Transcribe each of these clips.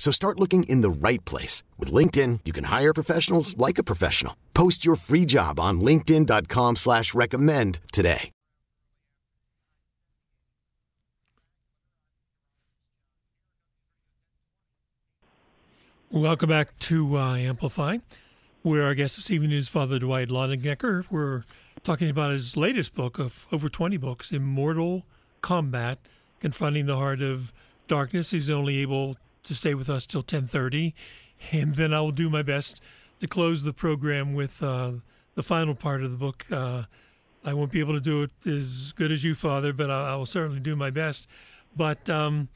So start looking in the right place. With LinkedIn, you can hire professionals like a professional. Post your free job on linkedin.com slash recommend today. Welcome back to uh, Amplify, where our guest this evening is Father Dwight Longenecker. We're talking about his latest book of over 20 books, Immortal Combat, Confronting the Heart of Darkness. He's only able to stay with us till 10:30, and then I will do my best to close the program with uh, the final part of the book. Uh, I won't be able to do it as good as you, Father, but I, I will certainly do my best. But um,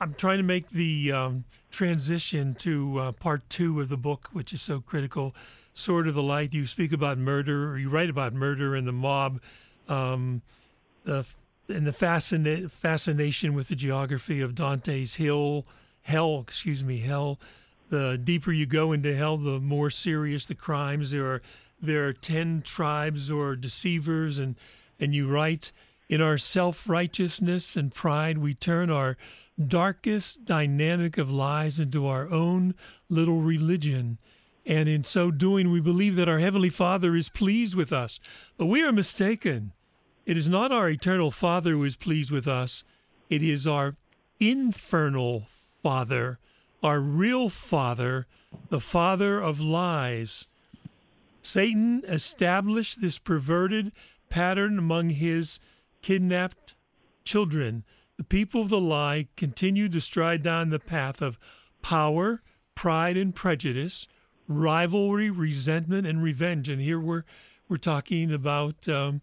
I'm trying to make the um, transition to uh, part two of the book, which is so critical. Sword of the Light. You speak about murder, or you write about murder and the mob, um, the, and the fascina- fascination with the geography of Dante's Hill hell, excuse me, hell. The deeper you go into hell, the more serious the crimes. There are there are ten tribes or deceivers, and and you write in our self righteousness and pride, we turn our darkest dynamic of lies into our own little religion. And in so doing, we believe that our Heavenly Father is pleased with us. But we are mistaken. It is not our eternal Father who is pleased with us, it is our infernal Father, our real Father, the Father of lies. Satan established this perverted pattern among his kidnapped children. The people of the lie continued to stride down the path of power, pride, and prejudice, rivalry, resentment, and revenge. And here we're we're talking about um,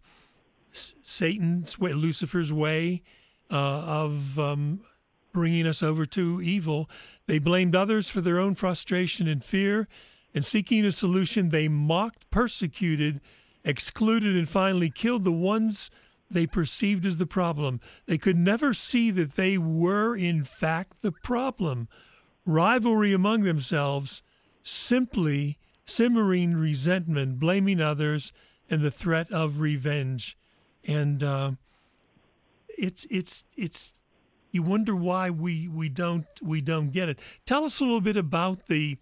Satan's way, Lucifer's way uh, of um, bringing us over to evil. They blamed others for their own frustration and fear. And seeking a solution, they mocked, persecuted, excluded, and finally killed the ones they perceived as the problem. They could never see that they were, in fact, the problem. Rivalry among themselves, simply simmering resentment, blaming others, and the threat of revenge. And uh, it's it's it's you wonder why we, we don't we don't get it. Tell us a little bit about the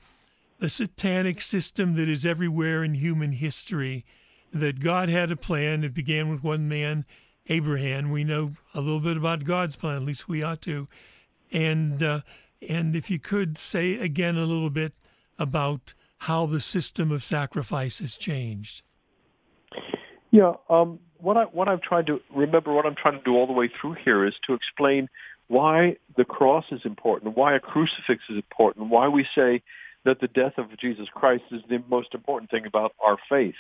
the satanic system that is everywhere in human history. That God had a plan. It began with one man, Abraham. We know a little bit about God's plan. At least we ought to. And uh, and if you could say again a little bit about how the system of sacrifice has changed. Yeah, um, what I what I've tried to remember, what I'm trying to do all the way through here is to explain why the cross is important, why a crucifix is important, why we say that the death of Jesus Christ is the most important thing about our faith.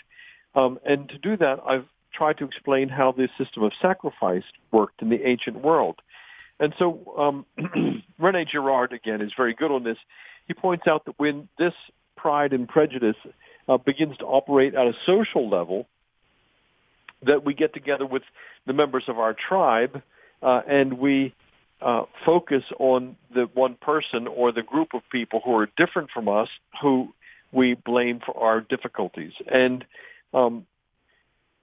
Um, and to do that, I've tried to explain how the system of sacrifice worked in the ancient world. And so um, Rene Girard, again, is very good on this. He points out that when this pride and prejudice uh, begins to operate at a social level, that we get together with the members of our tribe uh, and we uh, focus on the one person or the group of people who are different from us who we blame for our difficulties. And um,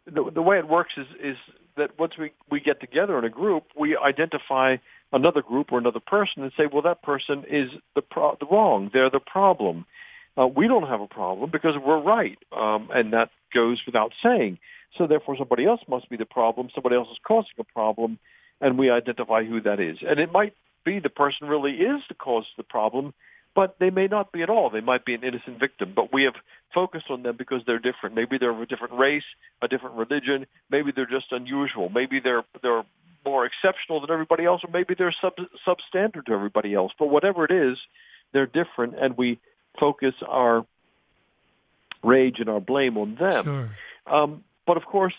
the, the way it works is, is that once we, we get together in a group, we identify another group or another person and say, well, that person is the, pro- the wrong. They're the problem. Uh, we don't have a problem because we're right, um, and that goes without saying. So therefore, somebody else must be the problem. Somebody else is causing a problem, and we identify who that is. And it might be the person really is the cause of the problem, but they may not be at all. They might be an innocent victim, but we have focused on them because they're different. Maybe they're of a different race, a different religion. Maybe they're just unusual. Maybe they're they're more exceptional than everybody else, or maybe they're sub substandard to everybody else. But whatever it is, they're different, and we focus our rage and our blame on them. Sure. Um, but of course,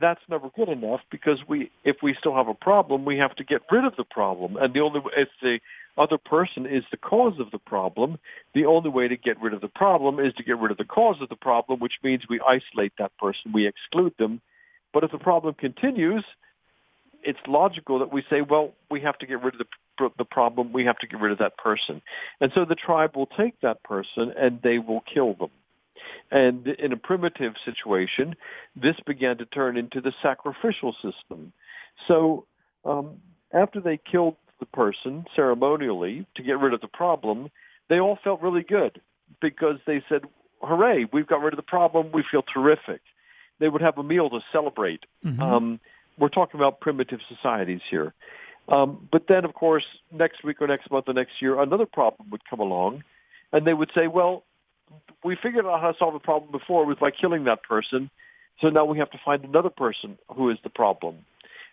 that's never good enough because we, if we still have a problem, we have to get rid of the problem. And the only, if the other person is the cause of the problem, the only way to get rid of the problem is to get rid of the cause of the problem, which means we isolate that person, we exclude them. But if the problem continues, it's logical that we say, well, we have to get rid of the, the problem, we have to get rid of that person. And so the tribe will take that person and they will kill them. And in a primitive situation, this began to turn into the sacrificial system. So um, after they killed the person ceremonially to get rid of the problem, they all felt really good because they said, hooray, we've got rid of the problem. We feel terrific. They would have a meal to celebrate. Mm-hmm. Um, we're talking about primitive societies here. Um, but then, of course, next week or next month or next year, another problem would come along, and they would say, well, we figured out how to solve the problem before. It was by killing that person. So now we have to find another person who is the problem.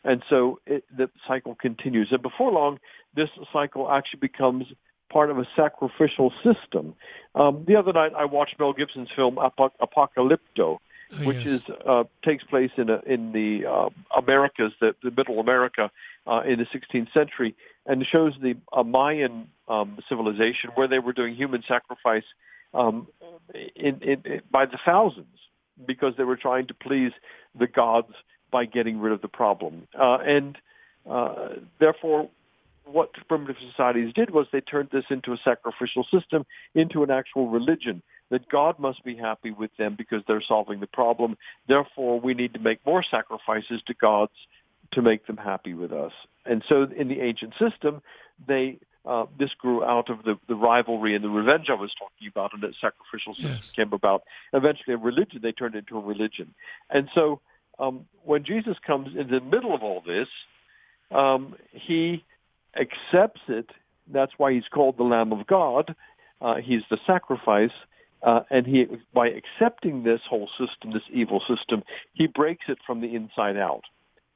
And so it, the cycle continues. And before long, this cycle actually becomes part of a sacrificial system. Um, the other night, I watched Mel Gibson's film Apocalypto, oh, which yes. is uh, takes place in a, in the uh, Americas, the, the Middle America, uh, in the 16th century, and shows the uh, Mayan um, civilization where they were doing human sacrifice um, in, in, in, by the thousands because they were trying to please the gods by getting rid of the problem. Uh, and uh, therefore, what primitive societies did was they turned this into a sacrificial system, into an actual religion, that God must be happy with them because they're solving the problem. Therefore, we need to make more sacrifices to gods to make them happy with us. And so in the ancient system, they uh, this grew out of the, the rivalry and the revenge I was talking about, and that sacrificial system Yes. came about. Eventually, a religion they turned into a religion, and so um, when Jesus comes in the middle of all this, um, he accepts it. That's why he's called the Lamb of God. Uh, he's the sacrifice, uh, and he by accepting this whole system, this evil system, he breaks it from the inside out.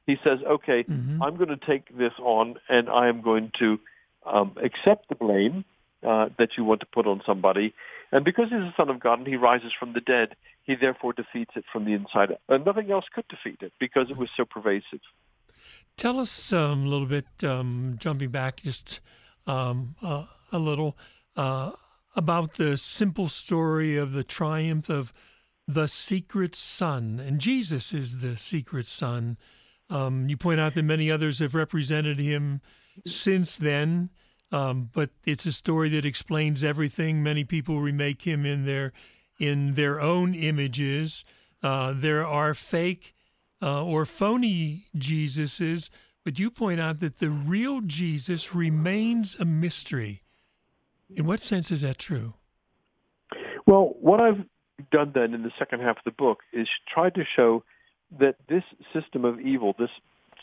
He says, "Okay, Mhm. I'm going to take this on, and I am going to." Um, accept the blame uh, that you want to put on somebody. And because he's the Son of God and he rises from the dead, he therefore defeats it from the inside. And nothing else could defeat it because it was so pervasive. Tell us um, a little bit, um, jumping back just um, uh, a little, uh, about the simple story of the triumph of the secret son. And Jesus is the secret son. Um, you point out that many others have represented him since then, um, but it's a story that explains everything. Many people remake him in their in their own images. Uh, there are fake uh, or phony Jesuses, but you point out that the real Jesus remains a mystery. In what sense is that true? Well, what I've done then in the second half of the book is tried to show that this system of evil, this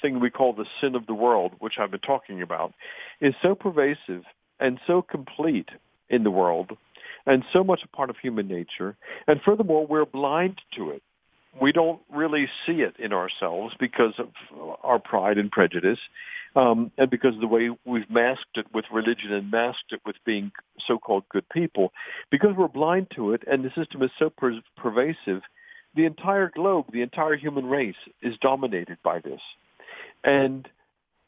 thing we call the sin of the world, which I've been talking about, is so pervasive and so complete in the world and so much a part of human nature. And furthermore, we're blind to it. We don't really see it in ourselves because of our pride and prejudice, um, and because of the way we've masked it with religion and masked it with being so-called good people. Because we're blind to it, and the system is so per- pervasive, the entire globe, the entire human race is dominated by this. And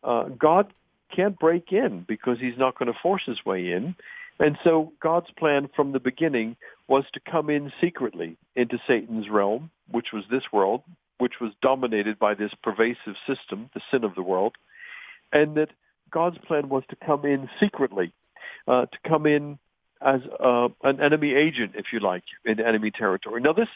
uh, God can't break in because he's not going to force his way in. And so God's plan from the beginning was to come in secretly into Satan's realm, which was this world, which was dominated by this pervasive system, the sin of the world, and that God's plan was to come in secretly, uh, to come in as uh, an enemy agent, if you like, in enemy territory. Now, this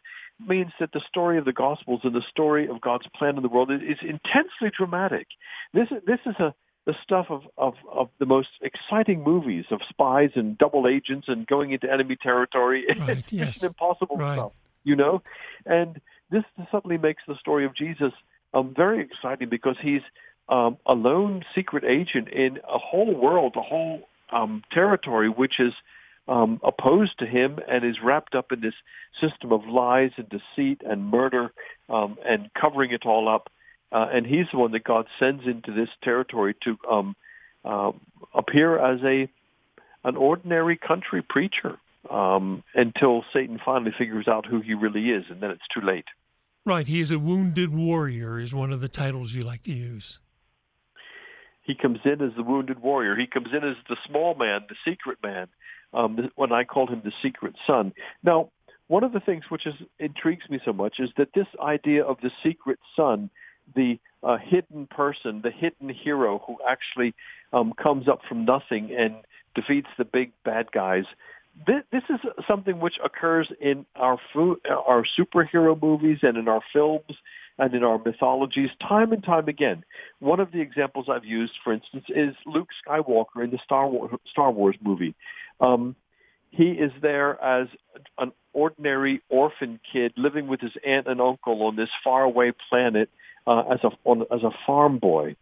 means that the story of the Gospels and the story of God's plan in the world is, intensely dramatic. This is this is a the stuff of, of, of the most exciting movies of spies and double agents and going into enemy territory. Right, it's yes. Impossible Right. stuff, you know. And this suddenly makes the story of Jesus um, very exciting because he's um, a lone secret agent in a whole world, a whole um, territory, which is um, opposed to him and is wrapped up in this system of lies and deceit and murder um, and covering it all up. Uh, and he's the one that God sends into this territory to um, uh, appear as a an ordinary country preacher um, until Satan finally figures out who he really is, and then it's too late. Right. He is a wounded warrior, is one of the titles you like to use. He comes in as the wounded warrior. He comes in as the small man, the secret man, um, when I called him the secret son. Now, one of the things which is, intrigues me so much is that this idea of the secret son, the uh, hidden person, the hidden hero who actually um, comes up from nothing and defeats the big bad guys. This, this is something which occurs in our our superhero movies and in our films and in our mythologies time and time again. One of the examples I've used, for instance, is Luke Skywalker in the Star Wars, Star Wars movie. Um, he is there as an ordinary orphan kid living with his aunt and uncle on this faraway planet uh, as a on, as a farm boy,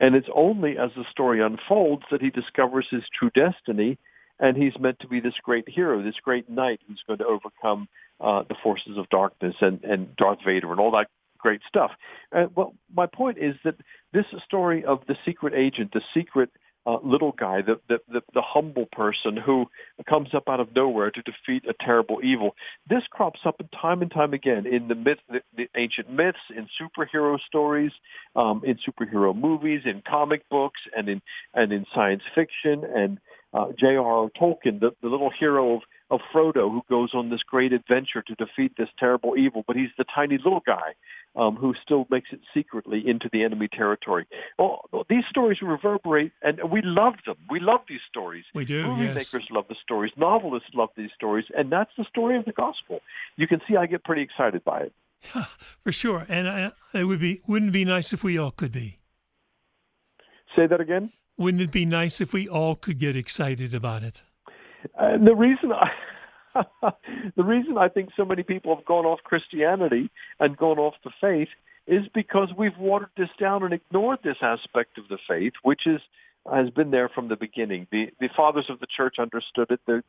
and it's only as the story unfolds that he discovers his true destiny, and he's meant to be this great hero, this great knight who's going to overcome uh, the forces of darkness and and Darth Vader and all that great stuff. Uh, well, my point is that this story of the secret agent, the secret uh, little guy, the, the, the, the humble person who comes up out of nowhere to defeat a terrible evil. This crops up time and time again in the myth, the, the ancient myths, in superhero stories, um, in superhero movies, in comic books, and in and in science fiction. And uh, J.R.R. Tolkien, the, the little hero of of Frodo who goes on this great adventure to defeat this terrible evil, but he's the tiny little guy um, who still makes it secretly into the enemy territory. Well, these stories reverberate, and we love them. We love these stories. We do. Movie yes. makers love the stories. Novelists love these stories, and that's the story of the gospel. You can see I get pretty excited by it. For sure, and I, it would be wouldn't it be nice if we all could be. Say that again. Wouldn't it be nice if we all could get excited about it? And the reason I the reason I think so many people have gone off Christianity and gone off the faith is because we've watered this down and ignored this aspect of the faith, which is has been there from the beginning. The the fathers of the church understood it. The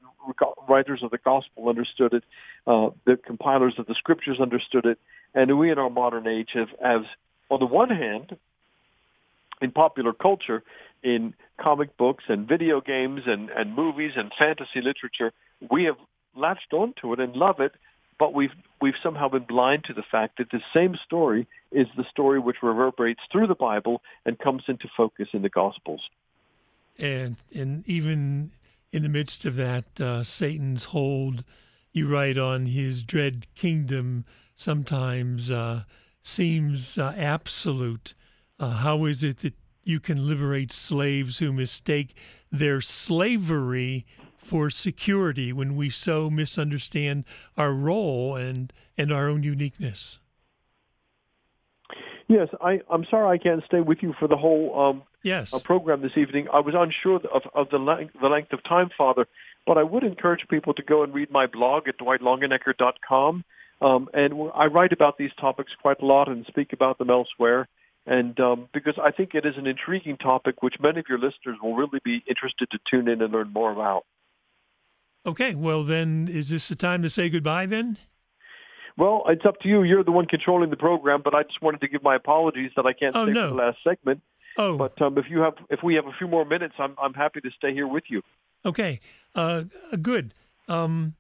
writers of the gospel understood it. Uh, the compilers of the scriptures understood it. And we in our modern age have, have, on the one hand, in popular culture, in comic books and video games and, and movies and fantasy literature, we have latched onto it and love it, but we've we've somehow been blind to the fact that the same story is the story which reverberates through the Bible and comes into focus in the Gospels. And and even in the midst of that, uh, Satan's hold, you write on his dread kingdom, sometimes uh, seems uh, absolute. Uh, how is it that you can liberate slaves who mistake their slavery for security when we so misunderstand our role and and our own uniqueness. Yes, I, I'm sorry I can't stay with you for the whole um, yes. uh, program this evening. I was unsure of, of the, length, the length of time, Father, but I would encourage people to go and read my blog at dwightlongenecker.com. Um, and I write about these topics quite a lot and speak about them elsewhere. And um, because I think it is an intriguing topic which many of your listeners will really be interested to tune in and learn more about. Okay, well then, is this the time to say goodbye then? Well, it's up to you. You're the one controlling the program, but I just wanted to give my apologies that I can't oh, stay no. for the last segment. Oh, but um, if you have, if we have a few more minutes, I'm I'm happy to stay here with you. Okay, uh, good. Um,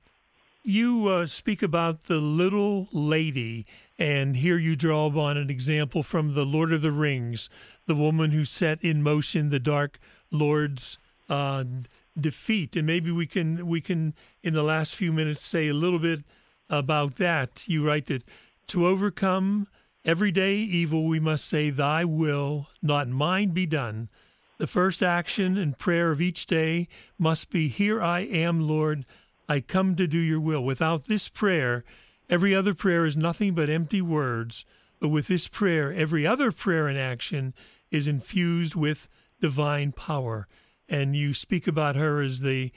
you uh, speak about the little lady, and here you draw upon an example from the Lord of the Rings, the woman who set in motion the Dark Lord's uh, defeat. And maybe we can we can in the last few minutes say a little bit about that. You write that to overcome everyday evil we must say thy will not mine be done. The first action and prayer of each day must be here i am lord. I come to do your will. Without this prayer every other prayer is nothing but empty words but with this prayer every other prayer and action is infused with divine power and you speak about her as the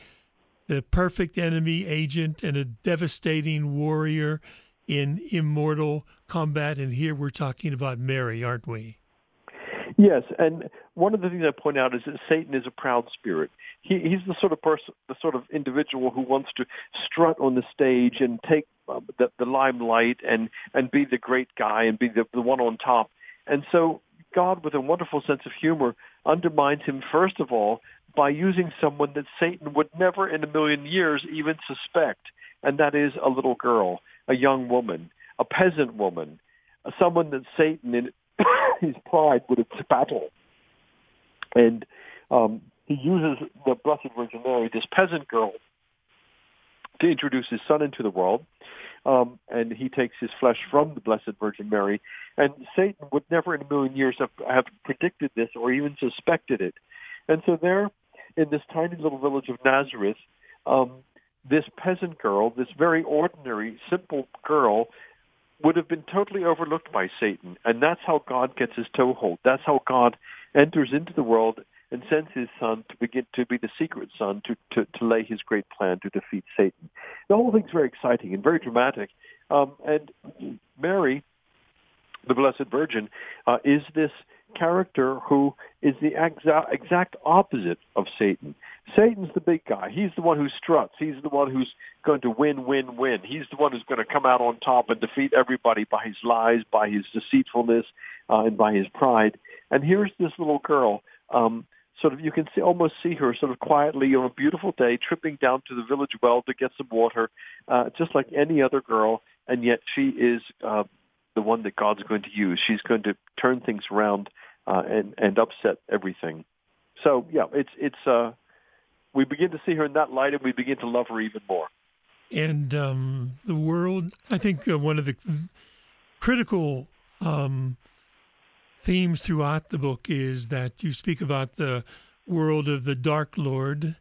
the perfect enemy agent and a devastating warrior in immortal combat. And here we're talking about Mary, aren't we? Yes, and one of the things I point out is that Satan is a proud spirit. He, he's the sort of person, the sort of individual who wants to strut on the stage and take the, the limelight and and be the great guy and be the, the one on top. And so God, with a wonderful sense of humor, undermines him first of all by using someone that Satan would never in a million years even suspect, and that is a little girl, a young woman, a peasant woman, someone that Satan in his pride would have battled. And um, he uses the Blessed Virgin Mary, this peasant girl, to introduce his son into the world. Um, and he takes his flesh from the Blessed Virgin Mary. And Satan would never in a million years have, have predicted this or even suspected it. And so there, in this tiny little village of Nazareth, um, this peasant girl, this very ordinary, simple girl, would have been totally overlooked by Satan. And that's how God gets his toehold. That's how God enters into the world and sends his son to begin to be the secret son to, to, to lay his great plan to defeat Satan. The whole thing's very exciting and very dramatic. Um, and Mary, the Blessed Virgin, uh, is this character who is the exa- exact opposite of Satan. Satan's the big guy. He's the one who struts. He's the one who's going to win, win, win. He's the one who's going to come out on top and defeat everybody by his lies, by his deceitfulness, uh, and by his pride. And here's this little girl. Um, sort of, you can see, almost see her sort of quietly on a beautiful day, tripping down to the village well to get some water, uh, just like any other girl. And yet she is uh, the one that God's going to use. She's going to turn things around uh, and and upset everything. So yeah, it's it's uh, we begin to see her in that light, and we begin to love her even more. And um, the world, I think, uh, one of the critical um, themes throughout the book is that you speak about the world of the Dark Lord,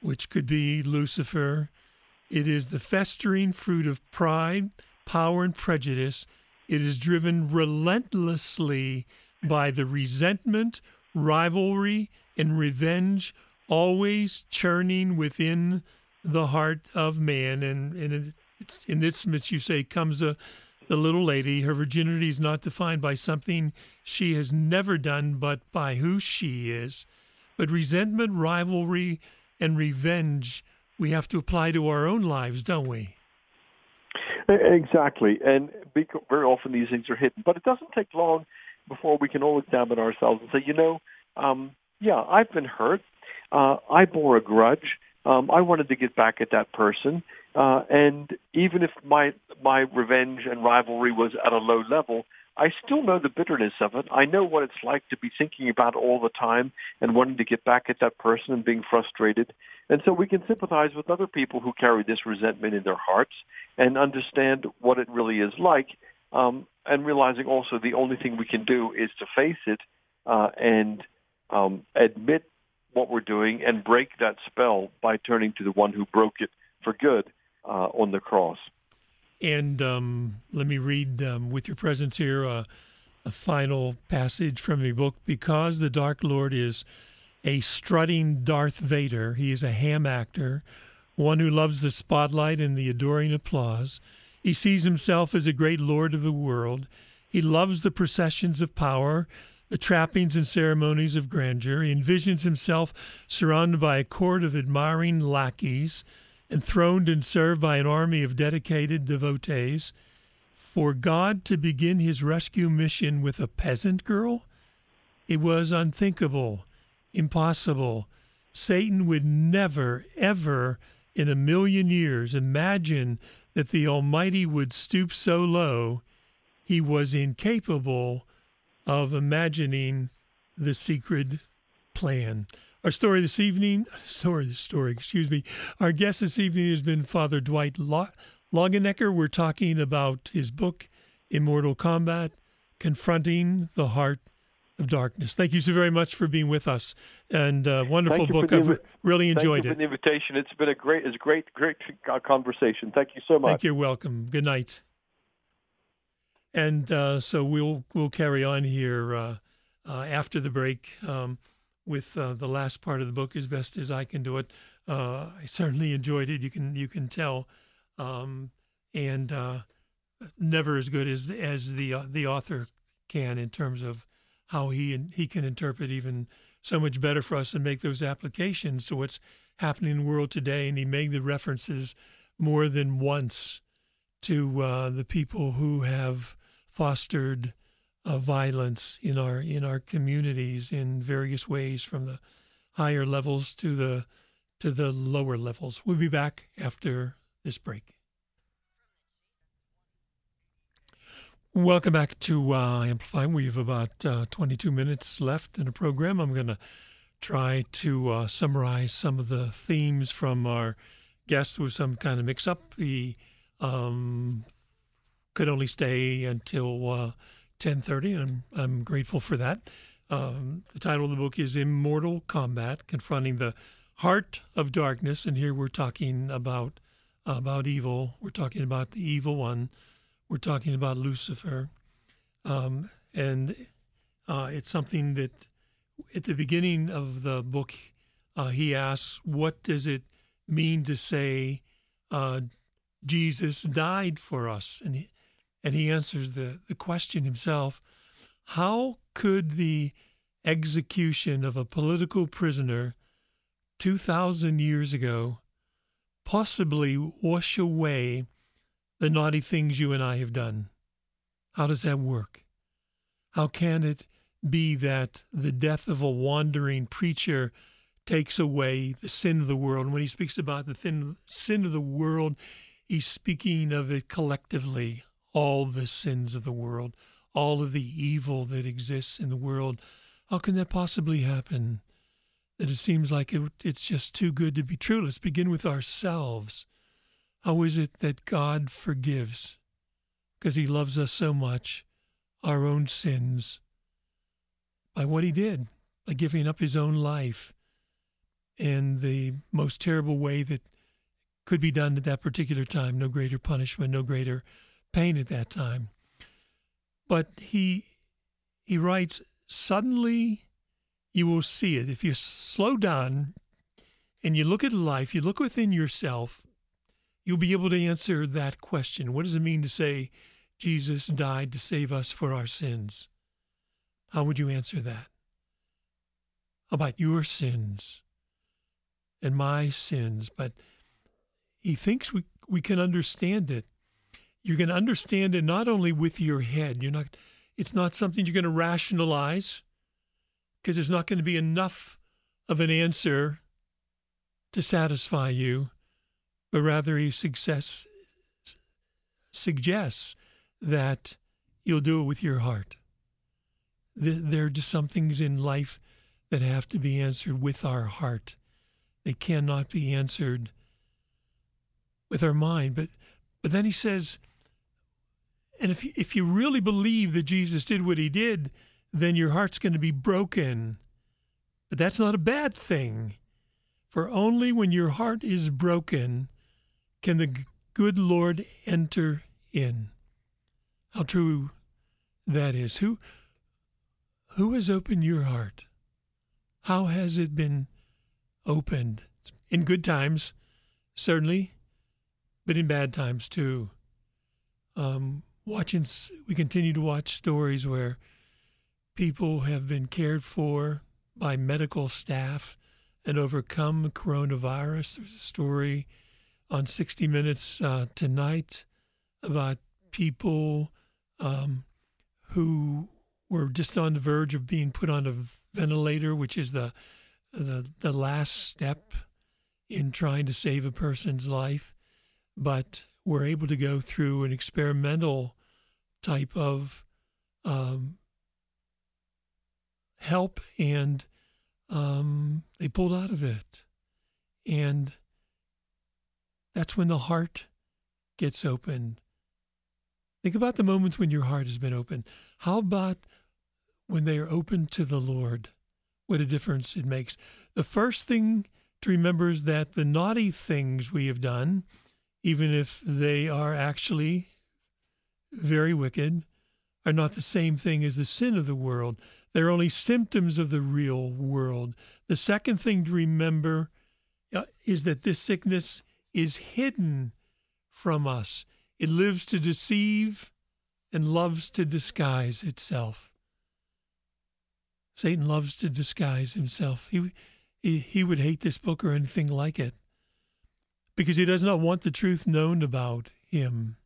which could be Lucifer. It is the festering fruit of pride, power, and prejudice. It is driven relentlessly by the resentment, rivalry, and revenge always churning within the heart of man. And, and it's in this you say, comes a, the little lady. Her virginity is not defined by something she has never done, but by who she is. But resentment, rivalry, and revenge we have to apply to our own lives, don't we? Exactly. And very often these things are hidden. But it doesn't take long before we can all examine ourselves and say, you know, um, yeah, I've been hurt. Uh, I bore a grudge. Um, I wanted to get back at that person. Uh, and even if my my revenge and rivalry was at a low level, I still know the bitterness of it. I know what it's like to be thinking about all the time and wanting to get back at that person and being frustrated. And so we can sympathize with other people who carry this resentment in their hearts and understand what it really is like um, and realizing also the only thing we can do is to face it uh, and um, admit what we're doing and break that spell by turning to the one who broke it for good uh, on the cross. And um, let me read um, with your presence here uh, a final passage from your book. Because the Dark Lord is a strutting Darth Vader, he is a ham actor, one who loves the spotlight and the adoring applause. He sees himself as a great lord of the world. He loves the processions of power, the trappings and ceremonies of grandeur. He envisions himself surrounded by a court of admiring lackeys, enthroned and served by an army of dedicated devotees. For God to begin his rescue mission with a peasant girl? It was unthinkable, impossible. Satan would never, ever in a million years imagine that the Almighty would stoop so low, he was incapable of imagining the secret plan. Our story this evening, sorry, story, excuse me. Our guest this evening has been Father Dwight Longenecker. We're talking about his book, Immortal Combat Confronting the Heart of Darkness. Thank you so very much for being with us, and uh, wonderful book. I've really enjoyed thank you it. For the invitation. It's been a great, it's a great, great conversation. Thank you so much. Thank you. You're Welcome. Good night. And uh, so we'll we'll carry on here uh, uh after the break um, with uh, the last part of the book as best as I can do it. Uh, I certainly enjoyed it. You can you can tell, um, and never as good as as the the author can in terms of how he he can interpret even so much better for us and make those applications to what's happening in the world today. And he made the references more than once to uh, the people who have fostered uh, violence in our in our communities in various ways, from the higher levels to the to the lower levels. We'll be back after this break. Welcome back to uh, Amplify. We have about uh, 22 minutes left in the program. I'm going to try to uh, summarize some of the themes from our guests with some kind of mix up. He um, could only stay until 10:30, uh, and I'm, I'm grateful for that. Um, the title of the book is Immortal Combat: Confronting the Heart of Darkness, and here we're talking about about evil. We're talking about the evil one we're talking about Lucifer. Um, and uh, it's something that at the beginning of the book, uh, he asks, What does it mean to say uh, Jesus died for us? And he, and he answers the, the question himself How could the execution of a political prisoner 2,000 years ago possibly wash away the naughty things you and I have done. How does that work? How can it be that the death of a wandering preacher takes away the sin of the world? And when he speaks about the thin, sin of the world, he's speaking of it collectively, all the sins of the world, all of the evil that exists in the world. How can that possibly happen? That it seems like it, it's just too good to be true. Let's begin with ourselves. How is it that God forgives? Because he loves us so much, our own sins, by what he did, by giving up his own life in the most terrible way that could be done at that particular time. No greater punishment, no greater pain at that time. But he he writes, suddenly you will see it. If you slow down and you look at life, you look within yourself, you'll be able to answer that question. What does it mean to say Jesus died to save us for our sins? How would you answer that? About your sins and my sins, but he thinks we, we can understand it. You're going to understand it not only with your head. You're not it's not something you're going to rationalize because there's not going to be enough of an answer to satisfy you but rather he success, suggests that you'll do it with your heart. There are just some things in life that have to be answered with our heart. They cannot be answered with our mind. But but then he says, and if you, if you really believe that Jesus did what he did, then your heart's going to be broken. But that's not a bad thing. For only when your heart is broken can the good Lord enter in. How true that is. Who who has opened your heart? How has it been opened? In good times, certainly, but in bad times too. Um, watching, we continue to watch stories where people have been cared for by medical staff and overcome coronavirus. There's a story on 60 Minutes uh, tonight about people um, who were just on the verge of being put on a ventilator, which is the, the, the last step in trying to save a person's life, but were able to go through an experimental type of um, help and um, they pulled out of it. And that's when the heart gets open. Think about the moments when your heart has been open. How about when they are open to the Lord? What a difference it makes. The first thing to remember is that the naughty things we have done, even if they are actually very wicked, are not the same thing as the sin of the world. They're only symptoms of the real world. The second thing to remember uh, is that this sickness is hidden from us. It lives to deceive and loves to disguise itself. Satan loves to disguise himself. He, he, he would hate this book or anything like it because he does not want the truth known about him.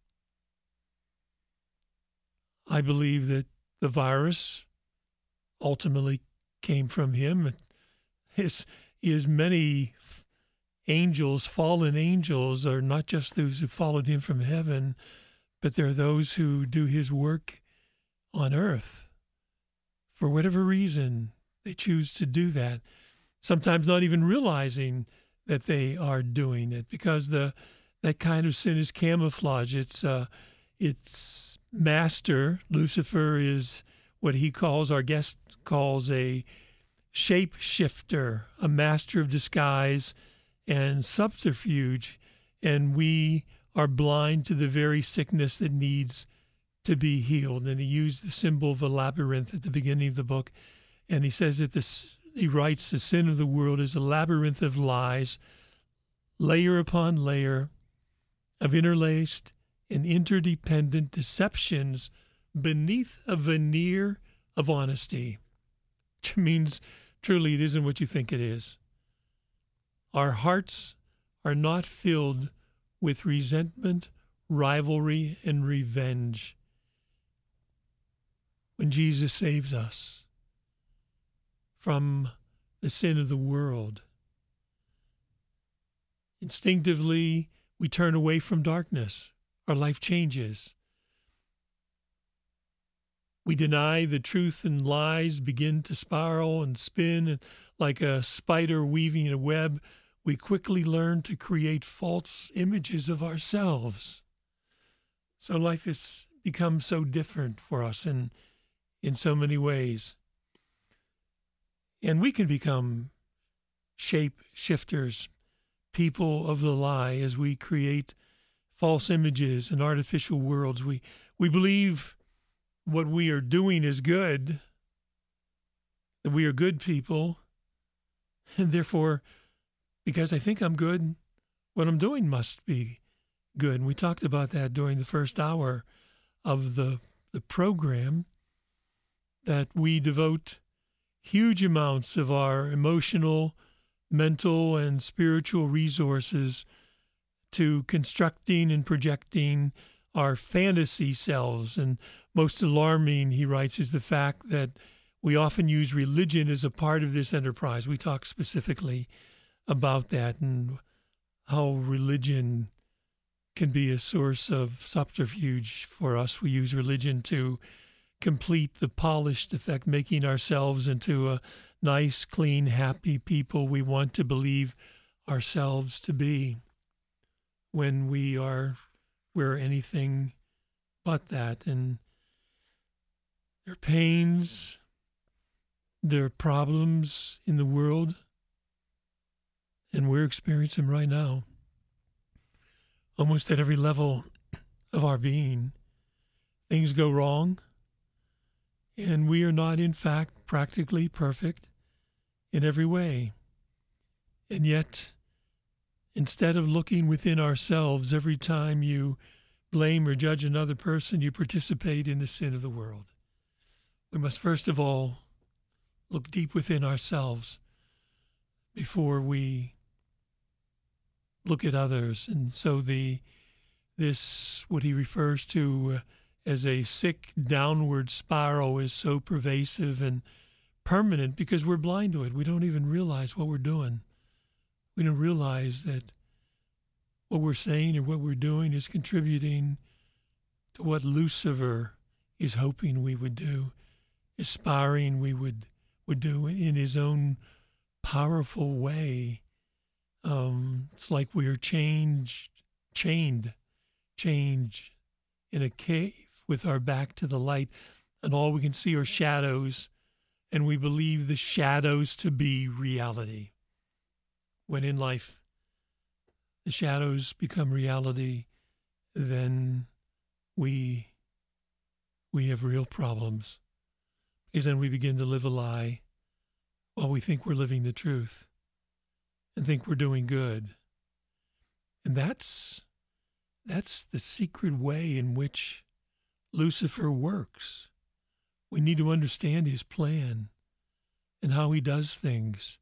I believe that the virus ultimately came from him. His, his many angels, fallen angels, are not just those who followed him from heaven, but they're those who do his work on earth. For whatever reason, they choose to do that, sometimes not even realizing that they are doing it because the that kind of sin is camouflage. It's uh, it's master Lucifer is what he calls our guest calls a shapeshifter, a master of disguise and subterfuge, and we are blind to the very sickness that needs to be healed. And he used the symbol of a labyrinth at the beginning of the book, and he says that this he writes the sin of the world is a labyrinth of lies, layer upon layer of interlaced and interdependent deceptions beneath a veneer of honesty, which means truly it isn't what you think it is. Our hearts are not filled with resentment, rivalry, and revenge. When Jesus saves us from the sin of the world, instinctively we turn away from darkness. Our life changes. We deny the truth and lies begin to spiral and spin and like a spider weaving a web. We quickly learn to create false images of ourselves. So life has become so different for us in, in so many ways. And we can become shape shifters, people of the lie, as we create false images and artificial worlds. We, we believe what we are doing is good, that we are good people, and therefore, because I think I'm good, what I'm doing must be good. And we talked about that during the first hour of the, the program that we devote huge amounts of our emotional, mental, and spiritual resources to constructing and projecting our fantasy selves and most alarming, he writes, is the fact that we often use religion as a part of this enterprise. We talk specifically about that and how religion can be a source of subterfuge for us. We use religion to complete the polished effect, making ourselves into a nice, clean, happy people we want to believe ourselves to be when we are we're anything but that. And their pains, their problems in the world, and we're experiencing them right now. Almost at every level of our being, things go wrong, and we are not, in fact, practically perfect in every way. And yet, instead of looking within ourselves every time you blame or judge another person, you participate in the sin of the world we must first of all look deep within ourselves before we look at others. And so the this what he refers to uh, as a sick downward spiral is so pervasive and permanent because we're blind to it. We don't even realize what we're doing. We don't realize that what we're saying or what we're doing is contributing to what Lucifer is hoping we would do aspiring we would would do in his own powerful way. Um, it's like we are changed, chained, chained in a cave with our back to the light, and all we can see are shadows, and we believe the shadows to be reality. When in life the shadows become reality, then we we have real problems Because then we begin to live a lie while we think we're living the truth and think we're doing good. And that's that's the secret way in which Lucifer works. We need to understand his plan. and how he does things,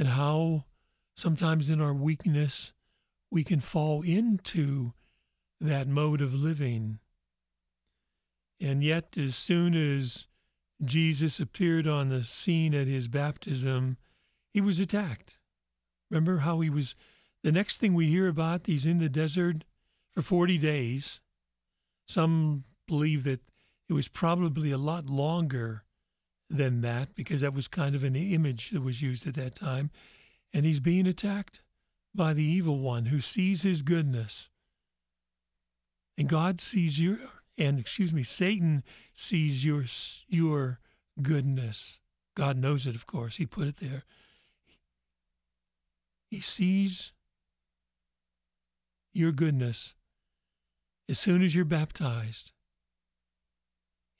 and how sometimes in our weakness we can fall into that mode of living. And yet, as soon as Jesus appeared on the scene at his baptism, he was attacked. Remember how he was, the next thing we hear about, he's in the desert for 40 days. Some believe that it was probably a lot longer than that because that was kind of an image that was used at that time. And he's being attacked by the evil one who sees his goodness. And God sees your, and excuse me, Satan sees your, your goodness. God knows it, of course. He put it there. He sees your goodness as soon as you're baptized.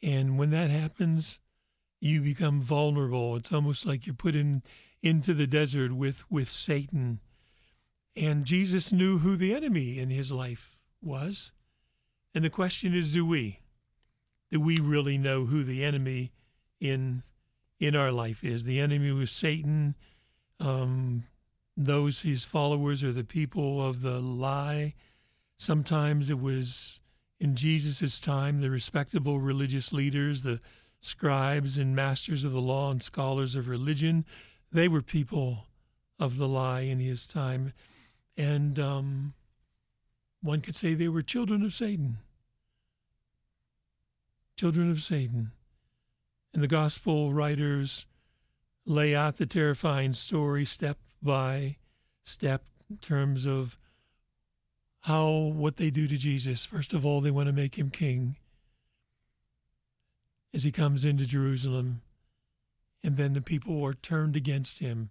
And when that happens, you become vulnerable. It's almost like you're put in into the desert with, with Satan. And Jesus knew who the enemy in his life was. And the question is, do we? Do we really know who the enemy in in our life is? The enemy was Satan. Um, those his followers are the people of the lie. Sometimes it was in Jesus' time the respectable religious leaders, the scribes and masters of the law and scholars of religion. They were people of the lie in his time. And um, one could say they were children of Satan. Children of Satan. And the gospel writers lay out the terrifying story step by step in terms of how what they do to Jesus. First of all, they want to make him king as he comes into Jerusalem. And then the people are turned against him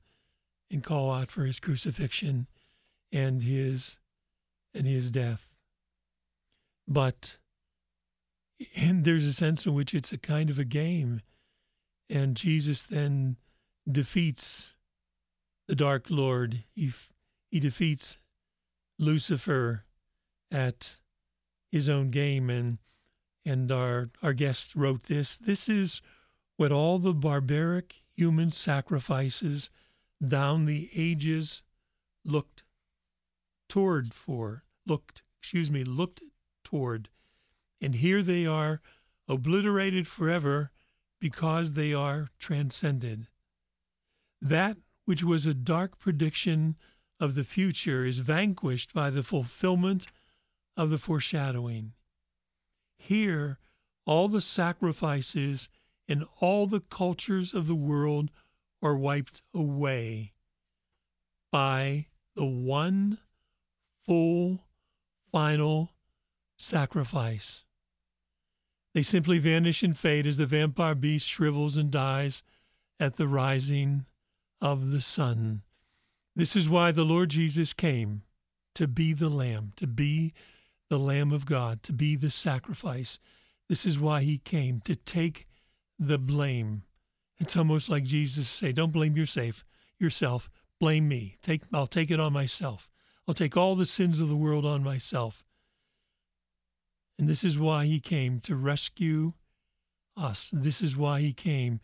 and call out for his crucifixion and his and his death. But and there's a sense in which it's a kind of a game. And Jesus then defeats the Dark Lord. He, he defeats Lucifer at his own game. And and our, our guest wrote this. This is what all the barbaric human sacrifices down the ages looked toward for, looked, excuse me, looked toward. And here they are obliterated forever because they are transcended. That which was a dark prediction of the future is vanquished by the fulfillment of the foreshadowing. Here, all the sacrifices in all the cultures of the world are wiped away by the one full, final sacrifice. They simply vanish and fade as the vampire beast shrivels and dies at the rising of the sun. This is why the Lord Jesus came to be the Lamb, to be the Lamb of God, to be the sacrifice. This is why he came, to take the blame. It's almost like Jesus say, Don't blame yourself, yourself, blame me. Take I'll take it on myself. I'll take all the sins of the world on myself. And this is why he came to rescue us. This is why he came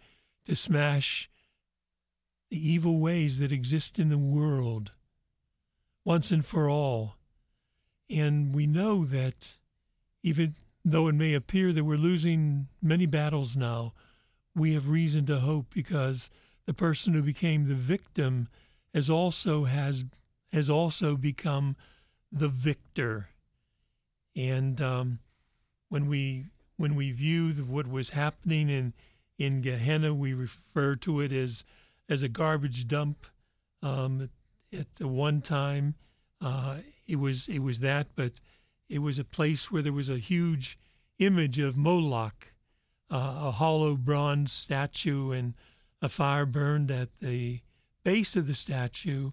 to smash the evil ways that exist in the world once and for all. And we know that even though it may appear that we're losing many battles now, we have reason to hope because the person who became the victim has also has has also become the victor. And um, when we when we view the, what was happening in in Gehenna, we refer to it as as a garbage dump. Um, at, at one time, uh, it was it was that, but it was a place where there was a huge image of Moloch, uh, a hollow bronze statue, and a fire burned at the base of the statue.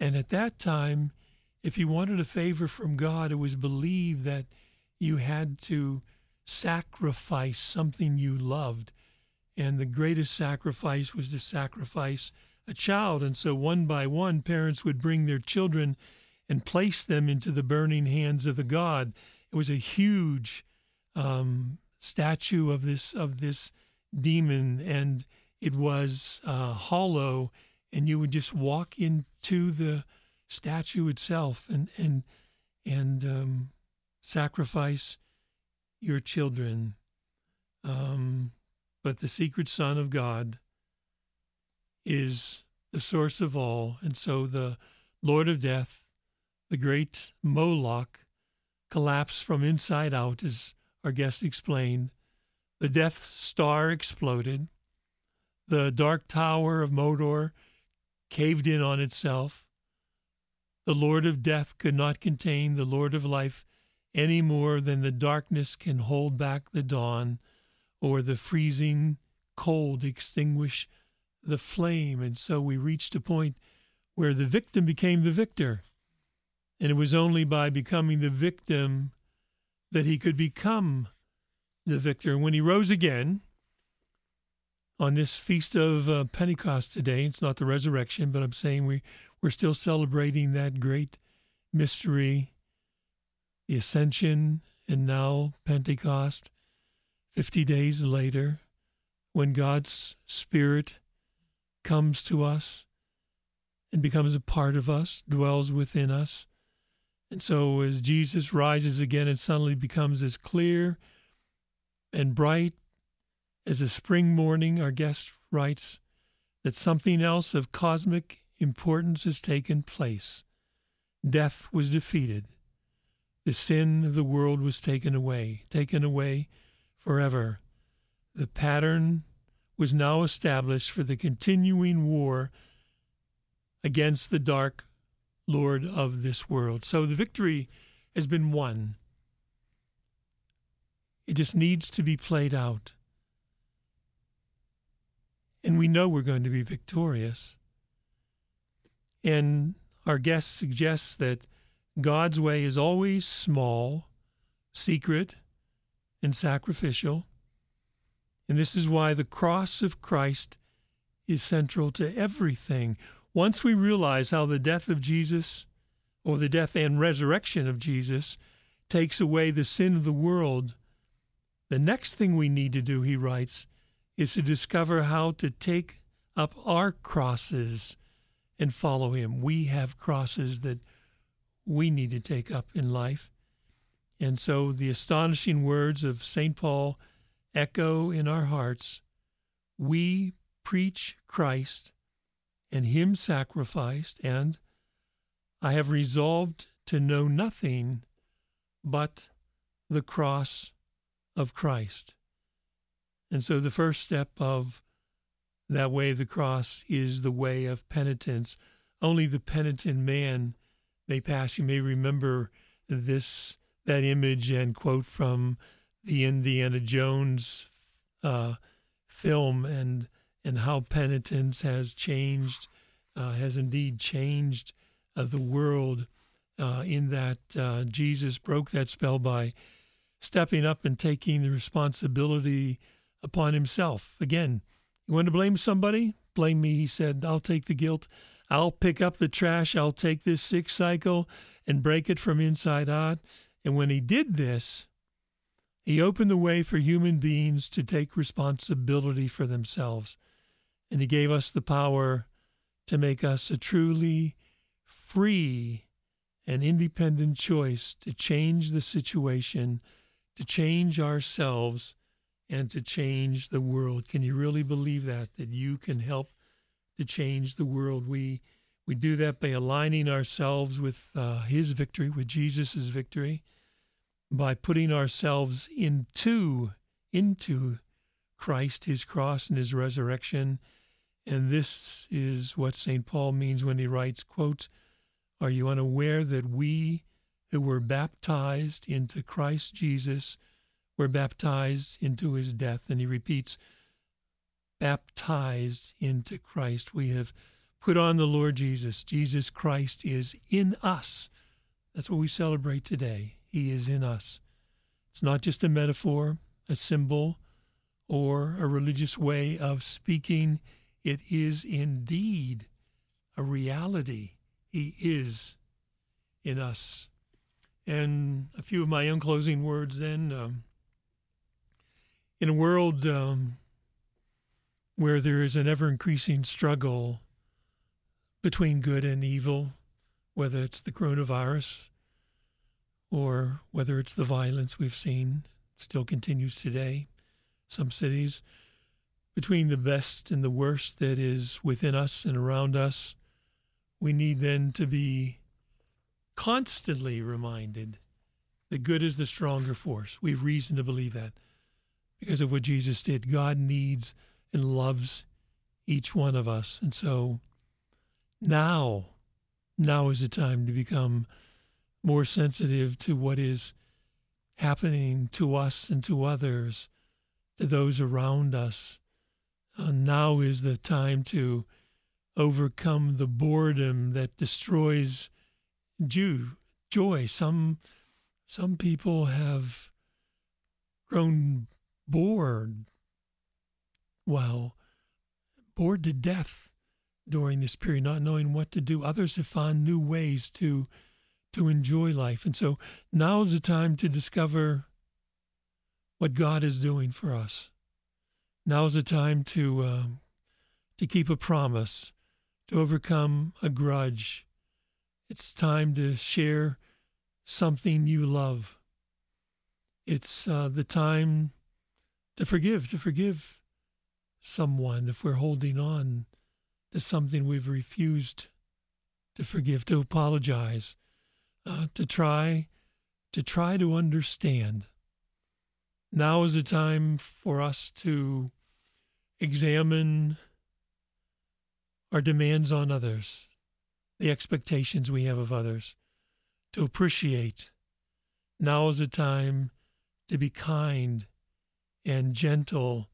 And at that time, if you wanted a favor from God, it was believed that you had to sacrifice something you loved. And the greatest sacrifice was to sacrifice a child. And so, one by one, parents would bring their children and place them into the burning hands of the god. It was a huge um, statue of this of this demon, and it was uh, hollow, and you would just walk into the statue itself and and and um, sacrifice your children. Um, but the secret Son of God is the source of all, and so the Lord of Death, the great Moloch, collapsed from inside out, as our guest explained. The Death Star exploded. The Dark Tower of Mordor caved in on itself. The Lord of Death could not contain the Lord of Life any more than the darkness can hold back the dawn or the freezing cold extinguish the flame. And so we reached a point where the victim became the victor. And it was only by becoming the victim that he could become the victor. And when he rose again on this feast of uh, Pentecost today, it's not the resurrection, but I'm saying we, we're still celebrating that great mystery, the ascension, and now Pentecost. 50 days later, when God's Spirit comes to us and becomes a part of us, dwells within us. And so, as Jesus rises again and suddenly becomes as clear and bright as a spring morning, our guest writes that something else of cosmic importance has taken place. Death was defeated. The sin of the world was taken away, taken away forever. The pattern was now established for the continuing war against the dark Lord of this world. So the victory has been won. It just needs to be played out. And we know we're going to be victorious. And our guest suggests that God's way is always small, secret, and sacrificial. And this is why the cross of Christ is central to everything. Once we realize how the death of Jesus, or the death and resurrection of Jesus, takes away the sin of the world, the next thing we need to do, he writes, is to discover how to take up our crosses and follow him. We have crosses that we need to take up in life. And so the astonishing words of St. Paul echo in our hearts. We preach Christ and Him sacrificed, and I have resolved to know nothing but the cross of Christ. And so the first step of that way of the cross is the way of penitence. Only the penitent man may pass. You may remember this that image and quote from the Indiana Jones uh, film and and how penitence has changed, uh, has indeed changed uh, the world. Uh, in that uh, Jesus broke that spell by stepping up and taking the responsibility upon himself. Again, you want to blame somebody? Blame me, he said. I'll take the guilt. I'll pick up the trash. I'll take this sick cycle and break it from inside out. And when he did this, he opened the way for human beings to take responsibility for themselves. And he gave us the power to make us a truly free and independent choice to change the situation, to change ourselves, and to change the world. Can you really believe that? That you can help to change the world? We we do that by aligning ourselves with uh, His victory, with Jesus' victory, by putting ourselves into into Christ, His cross, and His resurrection. And this is what St. Paul means when he writes, quote, Are you unaware that we who were baptized into Christ Jesus were baptized into his death? And he repeats, baptized into Christ. We have put on the Lord Jesus. Jesus Christ is in us. That's what we celebrate today. He is in us. It's not just a metaphor, a symbol, or a religious way of speaking. It is indeed a reality. He is in us. And a few of my own closing words then. Um, in a world um, where there is an ever increasing struggle between good and evil, whether it's the coronavirus or whether it's the violence we've seen still continues today, some cities, between the best and the worst that is within us and around us, we need then to be constantly reminded that good is the stronger force. We have reason to believe that because of what Jesus did. God needs and loves each one of us. And so now, now is the time to become more sensitive to what is happening to us and to others, to those around us. Uh, now is the time to overcome the boredom that destroys Jew, joy. Some some people have grown bored, well, bored to death during this period, not knowing what to do. Others have found new ways to to enjoy life. And so now is the time to discover what God is doing for us. Now is the time to uh, to keep a promise, to overcome a grudge. It's time to share something you love. It's uh, the time to forgive, to forgive someone if we're holding on to something we've refused to forgive, to apologize, uh, to try to try to understand. Now is the time for us to examine our demands on others, the expectations we have of others, to appreciate. Now is the time to be kind and gentle.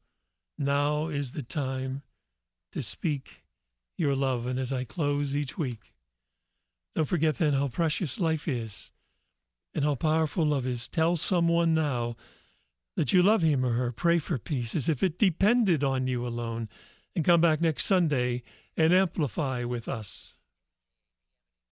Now is the time to speak your love. And as I close each week, don't forget then how precious life is and how powerful love is. Tell someone now that you love him or her. Pray for peace as if it depended on you alone. And come back next Sunday and amplify with us.